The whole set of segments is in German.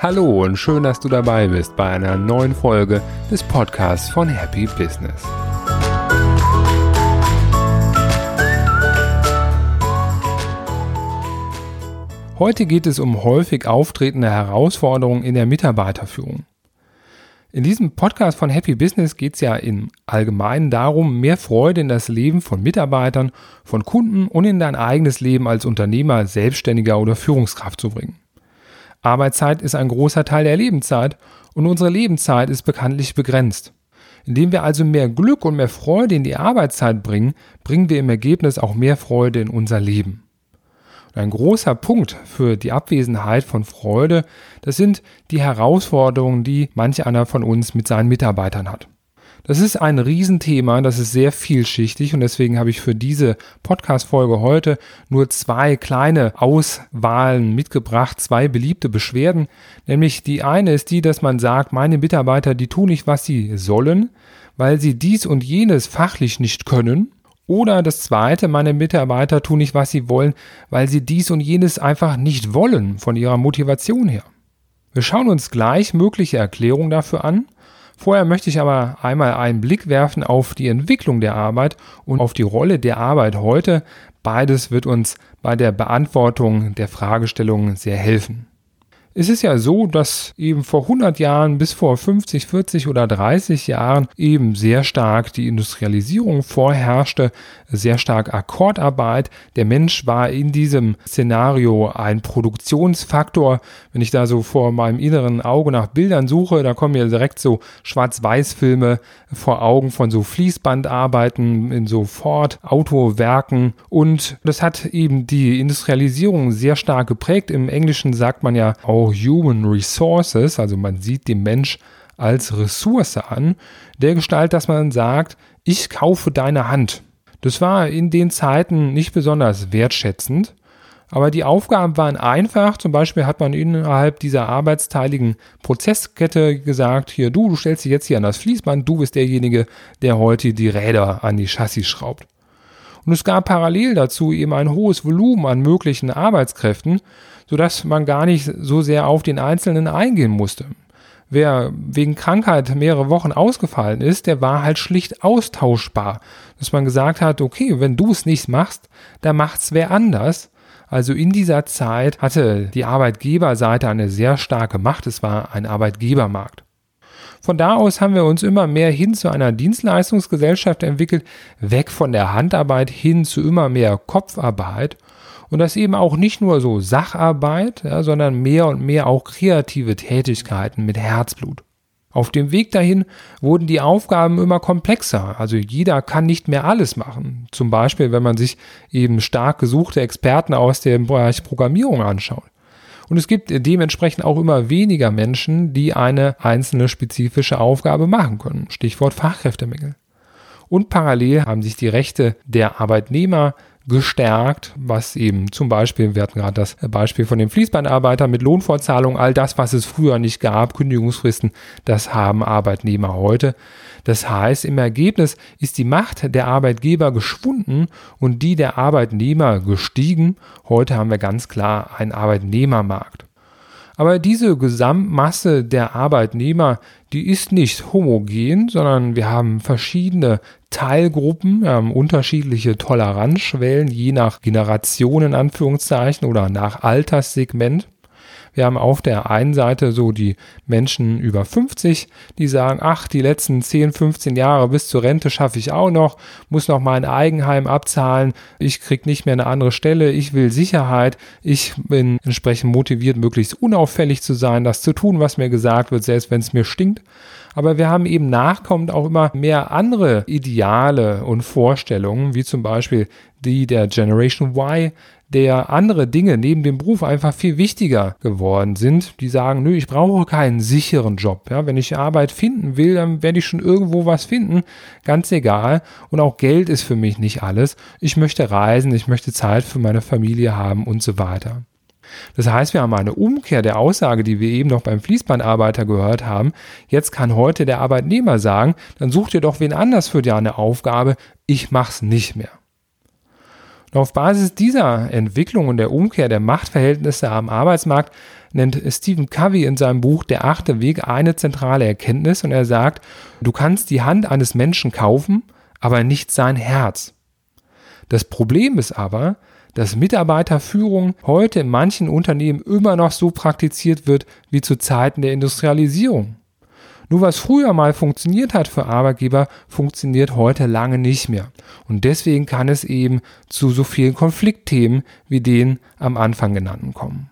Hallo und schön, dass du dabei bist bei einer neuen Folge des Podcasts von Happy Business. Heute geht es um häufig auftretende Herausforderungen in der Mitarbeiterführung. In diesem Podcast von Happy Business geht es ja im Allgemeinen darum, mehr Freude in das Leben von Mitarbeitern, von Kunden und in dein eigenes Leben als Unternehmer, Selbstständiger oder Führungskraft zu bringen. Arbeitszeit ist ein großer Teil der Lebenszeit und unsere Lebenszeit ist bekanntlich begrenzt. Indem wir also mehr Glück und mehr Freude in die Arbeitszeit bringen, bringen wir im Ergebnis auch mehr Freude in unser Leben. Und ein großer Punkt für die Abwesenheit von Freude, das sind die Herausforderungen, die manch einer von uns mit seinen Mitarbeitern hat. Das ist ein Riesenthema, das ist sehr vielschichtig und deswegen habe ich für diese Podcast-Folge heute nur zwei kleine Auswahlen mitgebracht, zwei beliebte Beschwerden. Nämlich die eine ist die, dass man sagt, meine Mitarbeiter, die tun nicht, was sie sollen, weil sie dies und jenes fachlich nicht können. Oder das zweite, meine Mitarbeiter tun nicht, was sie wollen, weil sie dies und jenes einfach nicht wollen von ihrer Motivation her. Wir schauen uns gleich mögliche Erklärungen dafür an Vorher möchte ich aber einmal einen Blick werfen auf die Entwicklung der Arbeit und auf die Rolle der Arbeit heute. Beides wird uns bei der Beantwortung der Fragestellungen sehr helfen. Es ist ja so, dass eben vor 100 Jahren bis vor 50, 40 oder 30 Jahren eben sehr stark die Industrialisierung vorherrschte, sehr stark Akkordarbeit. Der Mensch war in diesem Szenario ein Produktionsfaktor. Wenn ich da so vor meinem inneren Auge nach Bildern suche, da kommen mir direkt so Schwarz-Weiß-Filme vor Augen von so Fließbandarbeiten in so Ford-Autowerken. Und das hat eben die Industrialisierung sehr stark geprägt. Im Englischen sagt man ja auch Human Resources, also man sieht den Mensch als Ressource an, der Gestalt, dass man sagt, ich kaufe deine Hand. Das war in den Zeiten nicht besonders wertschätzend, aber die Aufgaben waren einfach. Zum Beispiel hat man innerhalb dieser arbeitsteiligen Prozesskette gesagt, hier du, du stellst dich jetzt hier an das Fließband, du bist derjenige, der heute die Räder an die Chassis schraubt. Und es gab parallel dazu eben ein hohes Volumen an möglichen Arbeitskräften, sodass man gar nicht so sehr auf den Einzelnen eingehen musste. Wer wegen Krankheit mehrere Wochen ausgefallen ist, der war halt schlicht austauschbar. Dass man gesagt hat, okay, wenn du es nicht machst, dann macht's wer anders. Also in dieser Zeit hatte die Arbeitgeberseite eine sehr starke Macht. Es war ein Arbeitgebermarkt. Von da aus haben wir uns immer mehr hin zu einer Dienstleistungsgesellschaft entwickelt, weg von der Handarbeit hin zu immer mehr Kopfarbeit und das eben auch nicht nur so Sacharbeit, ja, sondern mehr und mehr auch kreative Tätigkeiten mit Herzblut. Auf dem Weg dahin wurden die Aufgaben immer komplexer. Also jeder kann nicht mehr alles machen. Zum Beispiel, wenn man sich eben stark gesuchte Experten aus dem Bereich Programmierung anschaut. Und es gibt dementsprechend auch immer weniger Menschen, die eine einzelne spezifische Aufgabe machen können. Stichwort Fachkräftemängel. Und parallel haben sich die Rechte der Arbeitnehmer gestärkt, was eben zum Beispiel, wir hatten gerade das Beispiel von dem Fließbandarbeiter mit Lohnfortzahlung, all das, was es früher nicht gab, Kündigungsfristen, das haben Arbeitnehmer heute. Das heißt, im Ergebnis ist die Macht der Arbeitgeber geschwunden und die der Arbeitnehmer gestiegen. Heute haben wir ganz klar einen Arbeitnehmermarkt. Aber diese Gesamtmasse der Arbeitnehmer, die ist nicht homogen, sondern wir haben verschiedene Teilgruppen, haben unterschiedliche Toleranzschwellen, je nach Generation in Anführungszeichen oder nach Alterssegment. Wir haben auf der einen Seite so die Menschen über 50, die sagen, ach, die letzten 10, 15 Jahre bis zur Rente schaffe ich auch noch, muss noch mein Eigenheim abzahlen, ich krieg nicht mehr eine andere Stelle, ich will Sicherheit, ich bin entsprechend motiviert, möglichst unauffällig zu sein, das zu tun, was mir gesagt wird, selbst wenn es mir stinkt. Aber wir haben eben nachkommend auch immer mehr andere Ideale und Vorstellungen, wie zum Beispiel die der Generation Y, der andere Dinge neben dem Beruf einfach viel wichtiger geworden sind. Die sagen, nö, ich brauche keinen sicheren Job. Ja, wenn ich Arbeit finden will, dann werde ich schon irgendwo was finden. Ganz egal. Und auch Geld ist für mich nicht alles. Ich möchte reisen, ich möchte Zeit für meine Familie haben und so weiter. Das heißt, wir haben eine Umkehr der Aussage, die wir eben noch beim Fließbandarbeiter gehört haben. Jetzt kann heute der Arbeitnehmer sagen, dann such dir doch wen anders für deine Aufgabe, ich mach's nicht mehr. Und auf Basis dieser Entwicklung und der Umkehr der Machtverhältnisse am Arbeitsmarkt nennt Stephen Covey in seinem Buch Der achte Weg eine zentrale Erkenntnis und er sagt, du kannst die Hand eines Menschen kaufen, aber nicht sein Herz. Das Problem ist aber, dass Mitarbeiterführung heute in manchen Unternehmen immer noch so praktiziert wird wie zu Zeiten der Industrialisierung. Nur was früher mal funktioniert hat für Arbeitgeber, funktioniert heute lange nicht mehr. Und deswegen kann es eben zu so vielen Konfliktthemen wie den am Anfang genannten kommen.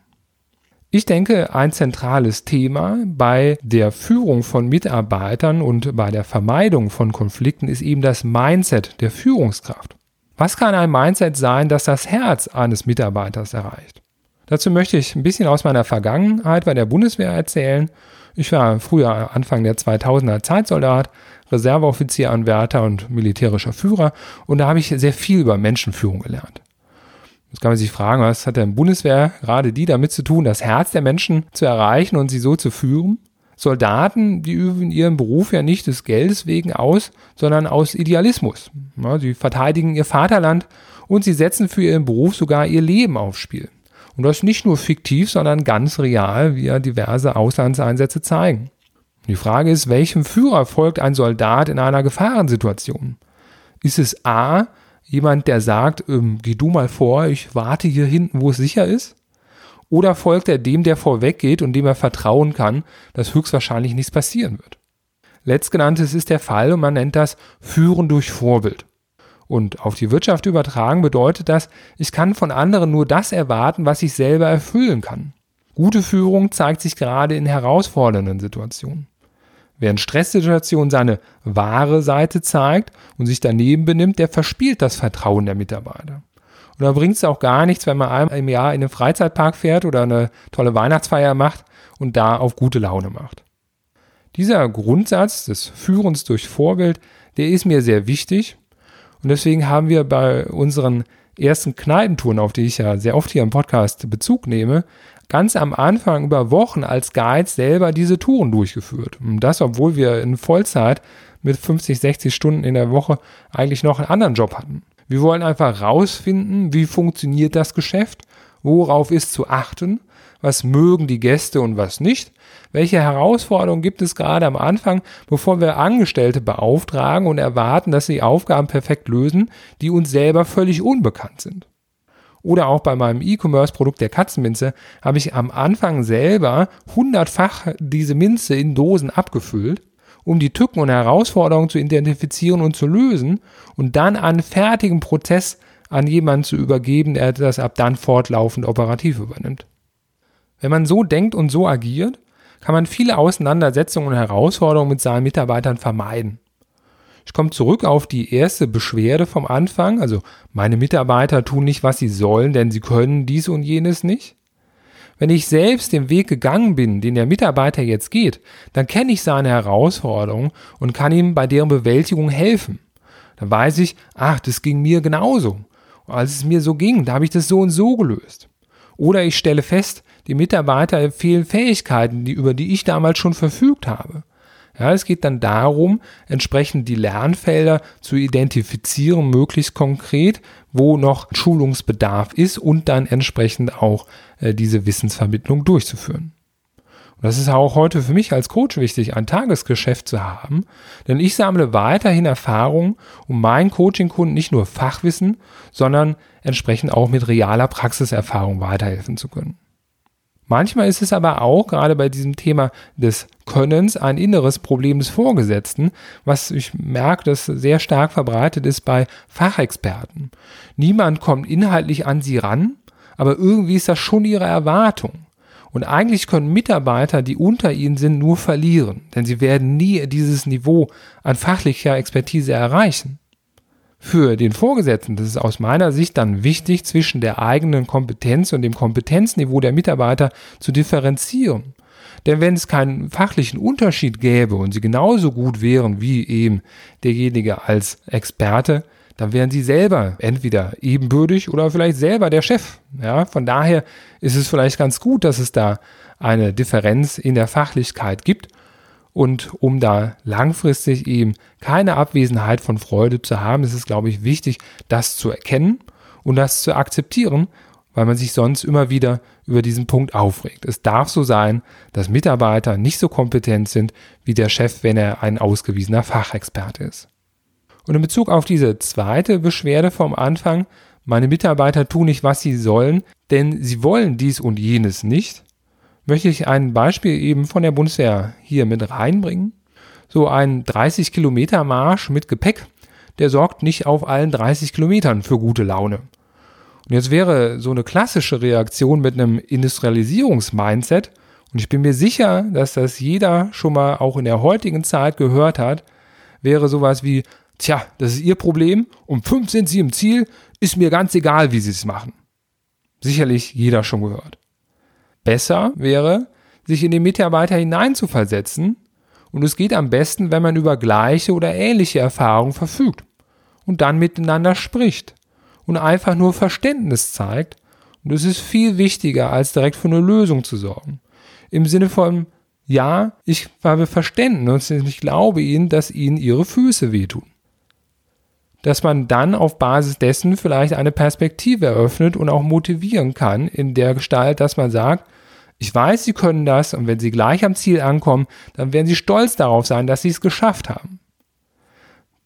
Ich denke, ein zentrales Thema bei der Führung von Mitarbeitern und bei der Vermeidung von Konflikten ist eben das Mindset der Führungskraft. Was kann ein Mindset sein, das das Herz eines Mitarbeiters erreicht? Dazu möchte ich ein bisschen aus meiner Vergangenheit bei der Bundeswehr erzählen ich war früher Anfang der 2000er Zeitsoldat, Reserveoffizieranwärter und militärischer Führer und da habe ich sehr viel über Menschenführung gelernt. Jetzt kann man sich fragen, was hat denn Bundeswehr gerade die damit zu tun, das Herz der Menschen zu erreichen und sie so zu führen? Soldaten, die üben ihren Beruf ja nicht des Geldes wegen aus, sondern aus Idealismus. Ja, sie verteidigen ihr Vaterland und sie setzen für ihren Beruf sogar ihr Leben aufs Spiel. Und das nicht nur fiktiv, sondern ganz real, wie ja diverse Auslandseinsätze zeigen. Die Frage ist, welchem Führer folgt ein Soldat in einer Gefahrensituation? Ist es A, jemand, der sagt, ähm, geh du mal vor, ich warte hier hinten, wo es sicher ist? Oder folgt er dem, der vorweggeht und dem er vertrauen kann, dass höchstwahrscheinlich nichts passieren wird? Letztgenanntes ist der Fall und man nennt das Führen durch Vorbild. Und auf die Wirtschaft übertragen bedeutet das, ich kann von anderen nur das erwarten, was ich selber erfüllen kann. Gute Führung zeigt sich gerade in herausfordernden Situationen. Wer in Stresssituationen seine wahre Seite zeigt und sich daneben benimmt, der verspielt das Vertrauen der Mitarbeiter. Und da bringt es auch gar nichts, wenn man einmal im Jahr in den Freizeitpark fährt oder eine tolle Weihnachtsfeier macht und da auf gute Laune macht. Dieser Grundsatz des Führens durch Vorbild, der ist mir sehr wichtig und deswegen haben wir bei unseren ersten Kneipentouren, auf die ich ja sehr oft hier im Podcast Bezug nehme, ganz am Anfang über Wochen als Guide selber diese Touren durchgeführt. Und das, obwohl wir in Vollzeit mit 50, 60 Stunden in der Woche eigentlich noch einen anderen Job hatten. Wir wollen einfach rausfinden, wie funktioniert das Geschäft, worauf ist zu achten, was mögen die Gäste und was nicht welche Herausforderungen gibt es gerade am Anfang, bevor wir Angestellte beauftragen und erwarten, dass sie Aufgaben perfekt lösen, die uns selber völlig unbekannt sind? Oder auch bei meinem E-Commerce-Produkt der Katzenminze habe ich am Anfang selber hundertfach diese Minze in Dosen abgefüllt, um die Tücken und Herausforderungen zu identifizieren und zu lösen und dann einen fertigen Prozess an jemanden zu übergeben, der das ab dann fortlaufend operativ übernimmt. Wenn man so denkt und so agiert, kann man viele Auseinandersetzungen und Herausforderungen mit seinen Mitarbeitern vermeiden. Ich komme zurück auf die erste Beschwerde vom Anfang, also meine Mitarbeiter tun nicht, was sie sollen, denn sie können dies und jenes nicht. Wenn ich selbst den Weg gegangen bin, den der Mitarbeiter jetzt geht, dann kenne ich seine Herausforderungen und kann ihm bei deren Bewältigung helfen. Dann weiß ich, ach, das ging mir genauso. als es mir so ging, da habe ich das so und so gelöst. Oder ich stelle fest, die Mitarbeiter fehlen Fähigkeiten, die, über die ich damals schon verfügt habe. Ja, es geht dann darum, entsprechend die Lernfelder zu identifizieren, möglichst konkret, wo noch Schulungsbedarf ist und dann entsprechend auch äh, diese Wissensvermittlung durchzuführen. Und das ist auch heute für mich als Coach wichtig, ein Tagesgeschäft zu haben, denn ich sammle weiterhin Erfahrung, um meinen Coaching-Kunden nicht nur Fachwissen, sondern entsprechend auch mit realer Praxiserfahrung weiterhelfen zu können. Manchmal ist es aber auch gerade bei diesem Thema des Könnens ein inneres Problem des Vorgesetzten, was ich merke, das sehr stark verbreitet ist bei Fachexperten. Niemand kommt inhaltlich an sie ran, aber irgendwie ist das schon ihre Erwartung. Und eigentlich können Mitarbeiter, die unter ihnen sind, nur verlieren, denn sie werden nie dieses Niveau an fachlicher Expertise erreichen. Für den Vorgesetzten, das ist aus meiner Sicht dann wichtig, zwischen der eigenen Kompetenz und dem Kompetenzniveau der Mitarbeiter zu differenzieren. Denn wenn es keinen fachlichen Unterschied gäbe und sie genauso gut wären wie eben derjenige als Experte, dann wären sie selber entweder ebenbürtig oder vielleicht selber der Chef. Ja, von daher ist es vielleicht ganz gut, dass es da eine Differenz in der Fachlichkeit gibt und um da langfristig eben keine Abwesenheit von Freude zu haben, ist es, glaube ich, wichtig, das zu erkennen und das zu akzeptieren, weil man sich sonst immer wieder über diesen Punkt aufregt. Es darf so sein, dass Mitarbeiter nicht so kompetent sind wie der Chef, wenn er ein ausgewiesener Fachexperte ist. Und in Bezug auf diese zweite Beschwerde vom Anfang, meine Mitarbeiter tun nicht, was sie sollen, denn sie wollen dies und jenes nicht, möchte ich ein Beispiel eben von der Bundeswehr hier mit reinbringen. So ein 30 Kilometer Marsch mit Gepäck, der sorgt nicht auf allen 30 Kilometern für gute Laune. Und jetzt wäre so eine klassische Reaktion mit einem Industrialisierungsmindset, und ich bin mir sicher, dass das jeder schon mal auch in der heutigen Zeit gehört hat, wäre sowas wie, tja, das ist Ihr Problem, um fünf sind Sie im Ziel, ist mir ganz egal, wie Sie es machen. Sicherlich jeder schon gehört. Besser wäre, sich in den Mitarbeiter hineinzuversetzen, und es geht am besten, wenn man über gleiche oder ähnliche Erfahrungen verfügt und dann miteinander spricht und einfach nur Verständnis zeigt. Und es ist viel wichtiger, als direkt für eine Lösung zu sorgen. Im Sinne von, ja, ich habe Verständnis und ich glaube Ihnen, dass Ihnen Ihre Füße wehtun. Dass man dann auf Basis dessen vielleicht eine Perspektive eröffnet und auch motivieren kann in der Gestalt, dass man sagt, ich weiß, Sie können das und wenn Sie gleich am Ziel ankommen, dann werden Sie stolz darauf sein, dass Sie es geschafft haben.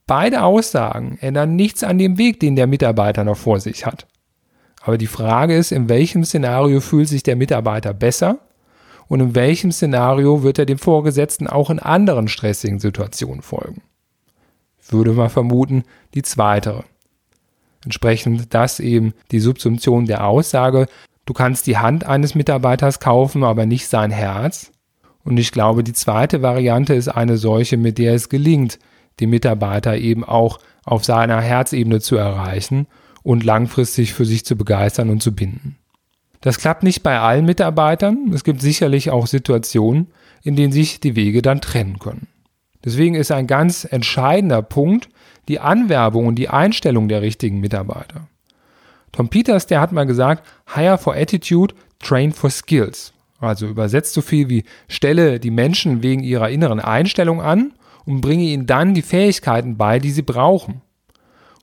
Beide Aussagen ändern nichts an dem Weg, den der Mitarbeiter noch vor sich hat. Aber die Frage ist, in welchem Szenario fühlt sich der Mitarbeiter besser und in welchem Szenario wird er dem Vorgesetzten auch in anderen stressigen Situationen folgen. Würde mal vermuten, die zweite. Entsprechend das eben die Subsumption der Aussage, du kannst die Hand eines Mitarbeiters kaufen, aber nicht sein Herz. Und ich glaube, die zweite Variante ist eine solche, mit der es gelingt, den Mitarbeiter eben auch auf seiner Herzebene zu erreichen und langfristig für sich zu begeistern und zu binden. Das klappt nicht bei allen Mitarbeitern. Es gibt sicherlich auch Situationen, in denen sich die Wege dann trennen können. Deswegen ist ein ganz entscheidender Punkt die Anwerbung und die Einstellung der richtigen Mitarbeiter. Tom Peters, der hat mal gesagt, hire for attitude, train for skills. Also übersetzt so viel wie stelle die Menschen wegen ihrer inneren Einstellung an und bringe ihnen dann die Fähigkeiten bei, die sie brauchen.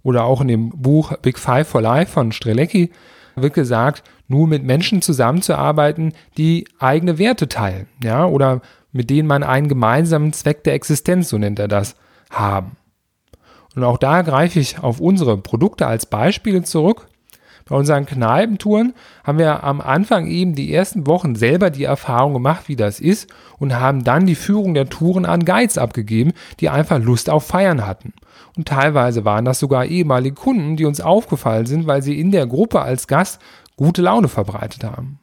Oder auch in dem Buch Big Five for Life von Strelecki wird gesagt, nur mit Menschen zusammenzuarbeiten, die eigene Werte teilen, ja, oder mit denen man einen gemeinsamen Zweck der Existenz, so nennt er das, haben. Und auch da greife ich auf unsere Produkte als Beispiele zurück. Bei unseren Kneipentouren haben wir am Anfang eben die ersten Wochen selber die Erfahrung gemacht, wie das ist und haben dann die Führung der Touren an Guides abgegeben, die einfach Lust auf Feiern hatten. Und teilweise waren das sogar ehemalige Kunden, die uns aufgefallen sind, weil sie in der Gruppe als Gast gute Laune verbreitet haben.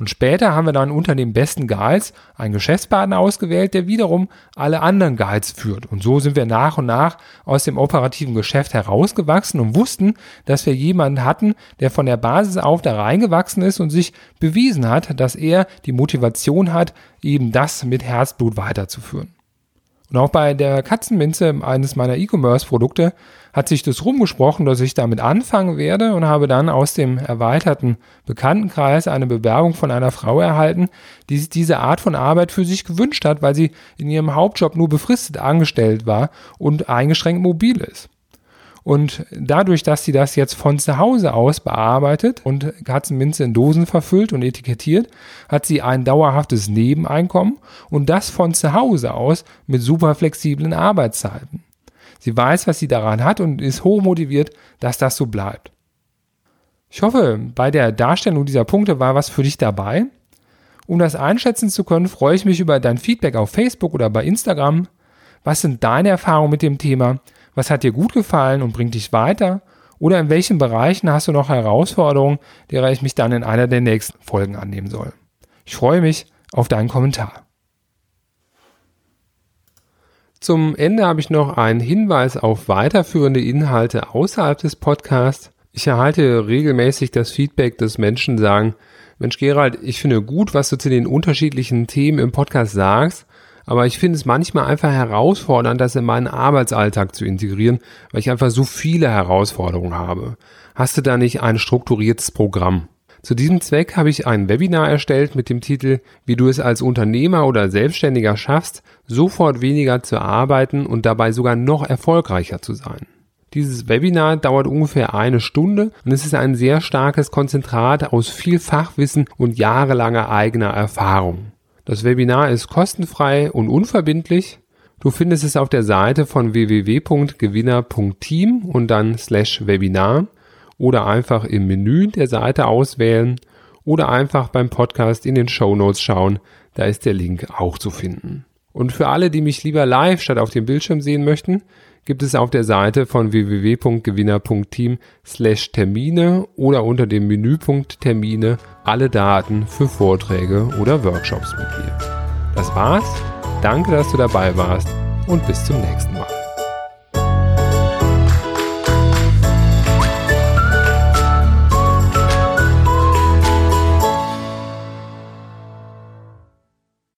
Und später haben wir dann unter den besten Guides einen Geschäftspartner ausgewählt, der wiederum alle anderen Guides führt. Und so sind wir nach und nach aus dem operativen Geschäft herausgewachsen und wussten, dass wir jemanden hatten, der von der Basis auf da reingewachsen ist und sich bewiesen hat, dass er die Motivation hat, eben das mit Herzblut weiterzuführen. Und auch bei der Katzenminze, eines meiner E-Commerce-Produkte, hat sich das rumgesprochen, dass ich damit anfangen werde und habe dann aus dem erweiterten Bekanntenkreis eine Bewerbung von einer Frau erhalten, die sich diese Art von Arbeit für sich gewünscht hat, weil sie in ihrem Hauptjob nur befristet angestellt war und eingeschränkt mobil ist. Und dadurch, dass sie das jetzt von zu Hause aus bearbeitet und Katzenminze in Dosen verfüllt und etikettiert, hat sie ein dauerhaftes Nebeneinkommen und das von zu Hause aus mit super flexiblen Arbeitszeiten. Sie weiß, was sie daran hat und ist hochmotiviert, dass das so bleibt. Ich hoffe, bei der Darstellung dieser Punkte war was für dich dabei. Um das einschätzen zu können, freue ich mich über dein Feedback auf Facebook oder bei Instagram. Was sind deine Erfahrungen mit dem Thema? Was hat dir gut gefallen und bringt dich weiter? Oder in welchen Bereichen hast du noch Herausforderungen, derer ich mich dann in einer der nächsten Folgen annehmen soll? Ich freue mich auf deinen Kommentar. Zum Ende habe ich noch einen Hinweis auf weiterführende Inhalte außerhalb des Podcasts. Ich erhalte regelmäßig das Feedback, dass Menschen sagen, Mensch Gerald, ich finde gut, was du zu den unterschiedlichen Themen im Podcast sagst, aber ich finde es manchmal einfach herausfordernd, das in meinen Arbeitsalltag zu integrieren, weil ich einfach so viele Herausforderungen habe. Hast du da nicht ein strukturiertes Programm? Zu diesem Zweck habe ich ein Webinar erstellt mit dem Titel Wie du es als Unternehmer oder Selbstständiger schaffst, sofort weniger zu arbeiten und dabei sogar noch erfolgreicher zu sein. Dieses Webinar dauert ungefähr eine Stunde und es ist ein sehr starkes Konzentrat aus viel Fachwissen und jahrelanger eigener Erfahrung. Das Webinar ist kostenfrei und unverbindlich. Du findest es auf der Seite von www.gewinner.team und dann slash Webinar oder einfach im Menü der Seite auswählen oder einfach beim Podcast in den Show Notes schauen, da ist der Link auch zu finden. Und für alle, die mich lieber live statt auf dem Bildschirm sehen möchten, gibt es auf der Seite von www.gewinner.team slash Termine oder unter dem Menüpunkt Termine alle Daten für Vorträge oder Workshops mit mir. Das war's. Danke, dass du dabei warst und bis zum nächsten Mal.